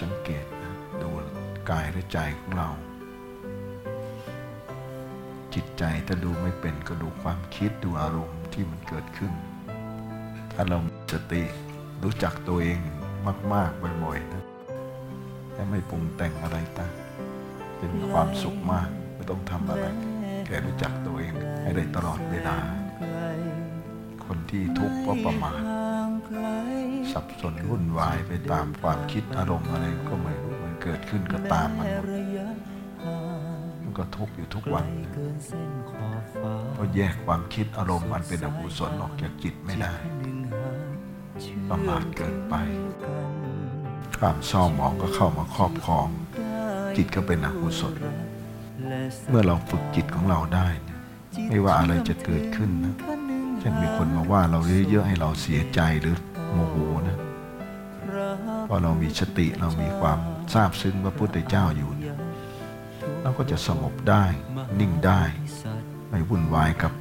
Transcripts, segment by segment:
สังเกตนะดูกายและใจของเรา จิตใจถ้าดูไม่เป็นก็ดูความคิดดูอารมณ์ที่มันเกิดขึ้น ถ้าเรามีสติรู้จักตัวเองมาก ๆ บ่อยๆนะและไม่ปรุงแต่งอะไรตามจะมีความสุขมากไม่ต้องทำอะไรแค่รู้จักตัวเองให้ได้ตลอดเวลา คนที่ทุกข์เพราะประมาท สับสนวุ่นวายไปตามความคิดอารมณ์อะไรก็ไม่รู้มันเกิดขึ้นก็ตามมันหมดมันก็ทุกข์อยู่ทุกวันเพราะแยกความคิดอารมณ์มันเป็นอกุศลออกจากจิตไม่ได้ประมาทเกินไป ความเศร้าหมองก็เข้ามาครอบครอง จิตก็เป็นอกุศลเมื่อเราฝึกจิตของเราได้ ไม่ว่าอะไรจะเกิดขึ้นนะเช่นมีคนมาว่าเราเยอะๆให้เราเสียใจหรือ โมโหนะพอเรามีสติเรามีความทราบซึ้งว่าพุทธเจ้าอยู่เนี่ยเราก็จะสงบได้นิ่งได้ ไม่วุ่นวายกับ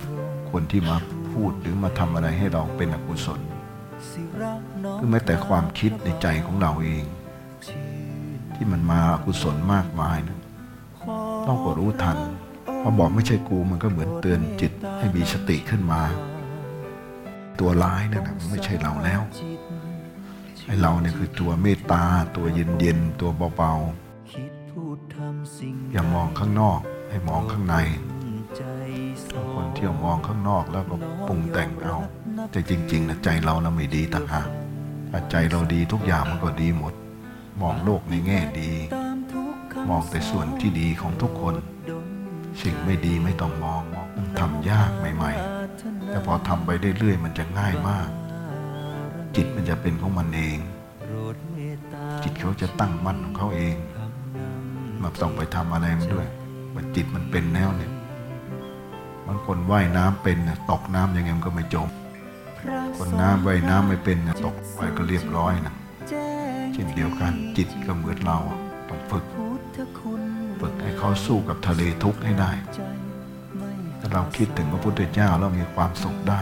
คนที่มาพูดหรือมาทำอะไรให้เราเป็นอกุศลคือแม้แต่ความคิดในใจของเราเอง ที่มันมาอกุศลมากมายนะต้องก็รู้ทันพอบอกไม่ใช่กูมันก็เหมือนเตือนจิตให้มีสติขึ้นมา ตัวร้ายนั่นนะมันไม่ใช่เราแล้วไอ้เราเนี่ยคือตัวเมตตา ตัวเย็นเย็นๆตัวเบาๆอย่ามองข้างนอก ให้มองข้างใน คนเที่ยวมองข้างนอกแล้วก็ปรุงแต่งเอา แต่จริงๆนะใจเรานะไม่ดีต่างหากถ้าใจเราดีทุกอย่างมันก็ดีหมด มองโลกในแง่ดี มองแต่ส่วนที่ดีของทุกคน สิ่งไม่ดีไม่ต้องมองมองทำยากใหม่ ๆ แต่พอทำไปเรื่อยๆ มันจะง่ายมาก จิตมันจะเป็นของมันเอง จิตเขาจะตั้งมั่นของเขาเองไมาต้องไปทำอะไรมันด้วย มันจิตมันเป็นแล้วเนี่ยบางคนว่ายน้ำเป็นตกน้ำยังไงมันก็ไม่จมคนน้ำว่ายน้ำไม่เป็นตกไปก็เรียบร้อยนะเช่นเดียวกันจิตก็เหมือนเราต้องฝึก ฝึกให้เขาสู้กับทะเลทุกข์ให้ได้ถ้าเราคิดถึงพระพุทธเจ้าแล้วมีความสุขได้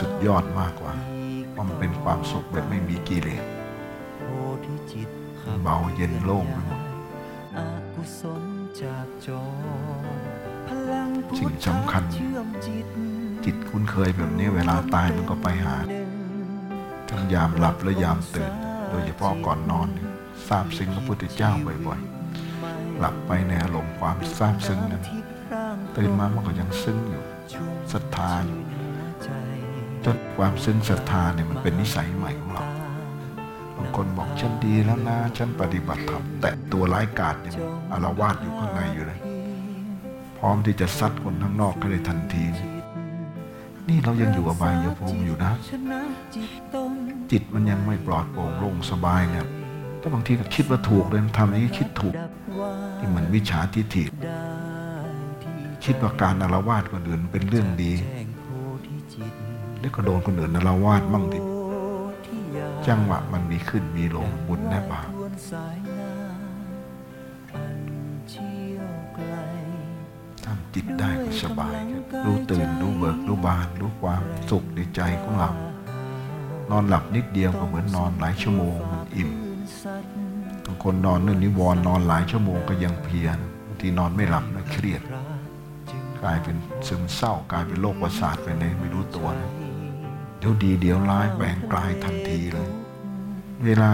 สุดยอดมากกว่าเพราะมันเป็นความสุขแบบไม่มีกิเลสเบาเย็นโล่งไปหมดสิ่งสำคัญ จิตคุ้นเคยแบบนี้เวลาตายมันก็ไปหาทั้งยามหลับและยามตื่น โดยเฉพาะก่อนนอนเนี่ยาบซึ้งพระพุทธเจ้าบ่อยๆ หลับไปในอารมณ์ความทราบซึ้งนั้นตื่นมามันก็ยังซึ้งอยู่ศรัทธาอยู่จนความซึ้งศรัทธาเนี่ยมันเป็นนิสัยใหม่ของเราบางคนบอกฉันดีแล้วนะฉันปฏิบัติธรรมแต่ตัวร้ายกาจยังอารวาสอยู่ข้างในอยู่เลยพร้อมที่จะซัดคนข้างนอกก็เลยทันที นี่เรายังอยู่อบายยภูมิอยู่นะ จิตมันยังไม่ปลอดโปร่งโล่งสบายเนี่ย แต่บางทีก็คิดว่าถูกเลยทำอย่างนี้คิดถูกที่มันวิชาทิฏฐิคิดว่าการอารวาสคนอื่นเป็นเรื่องดีแล้วก็โดนคนอื่นอารวาสมั่งดิจังหวะมันมีขึ้นมีลงบุญแน่บาปทำจิตได้ก็สบายครับรู้ตื่น รู้เบิก รู้บาน รู้ความสุขในใจของเรา นอนหลับนิดเดียวก็เหมือนนอนหลายชั่วโมงมันอิ่ม บางคนนอนนื่นนิวรณ์นอนหลายชั่วโมงก็ยังเพลียบางทีนอนไม่หลับนะเครียด กลายเป็นซึมเศร้ากลายเป็นโรคประสาทไปเลยไม่รู้ตัวนะเดี๋ยวดีเดี๋ยวร้ายแบ่งกลายทันทีเลย เวลา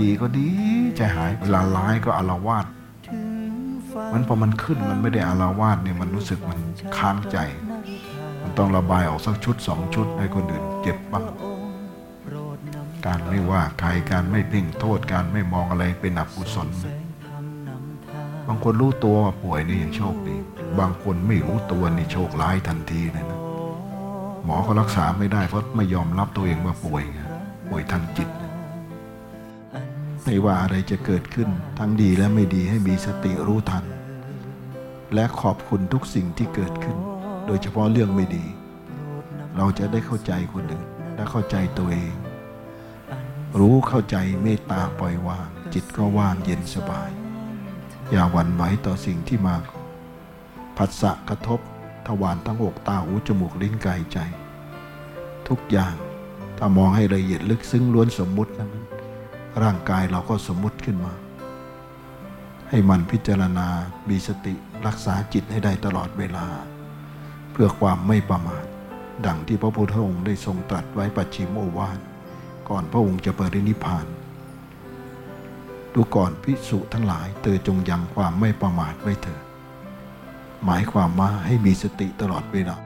ดีก็ดีใจหายเวลาร้ายก็อารวาสมันพอมันขึ้นมันไม่ได้อารวาสเนี่ยมันรู้สึกมันค้างใจ มันต้องระบายออกสักชุดสองชุดให้คนอื่นเจ็บบ้าง การไม่ว่าใครการไม่เพ่งโทษการไม่มองอะไรเป็นอกุศลบางคนรู้ตัวว่าป่วยนี่ยังโชคดี บางคนไม่รู้ตัวนี่โชคร้ายทันทีเลยนะหมอก็รักษาไม่ได้เพราะไม่ยอมรับตัวเองว่าป่วยไงป่วยทางจิตไม่ว่าอะไรจะเกิดขึ้นทั้งดีและไม่ดีให้มีสติรู้ทัน และขอบคุณทุกสิ่งที่เกิดขึ้น โดยเฉพาะเรื่องไม่ดี เราจะได้เข้าใจคนอื่นและเข้าใจตัวเอง รู้เข้าใจเมตตาปล่อยวาง จิตก็ว่างเย็นสบาย อย่าหวั่นไหวต่อสิ่งที่มาผัสสะกระทบทวารทั้งหกตาหูจมูกลิ้นกายใจ ทุกอย่างถ้ามองให้ละเอียดลึกซึ้งล้วนสมมุตินั้นร่างกายเราก็สมมุติขึ้นมา ให้มันพิจารณามีสติรักษาจิตให้ได้ตลอดเวลา เพื่อความไม่ประมาทดังที่พระพุทธองค์ได้ทรงตรัสไว้ปัจฉิมโอวาท ก่อนพระองค์จะปรินิพพาน ดูก่อนพิสุทั้งหลายเธอจงยังความไม่ประมาทไว้เถิดหมายความว่าให้มีสติตลอดเวลา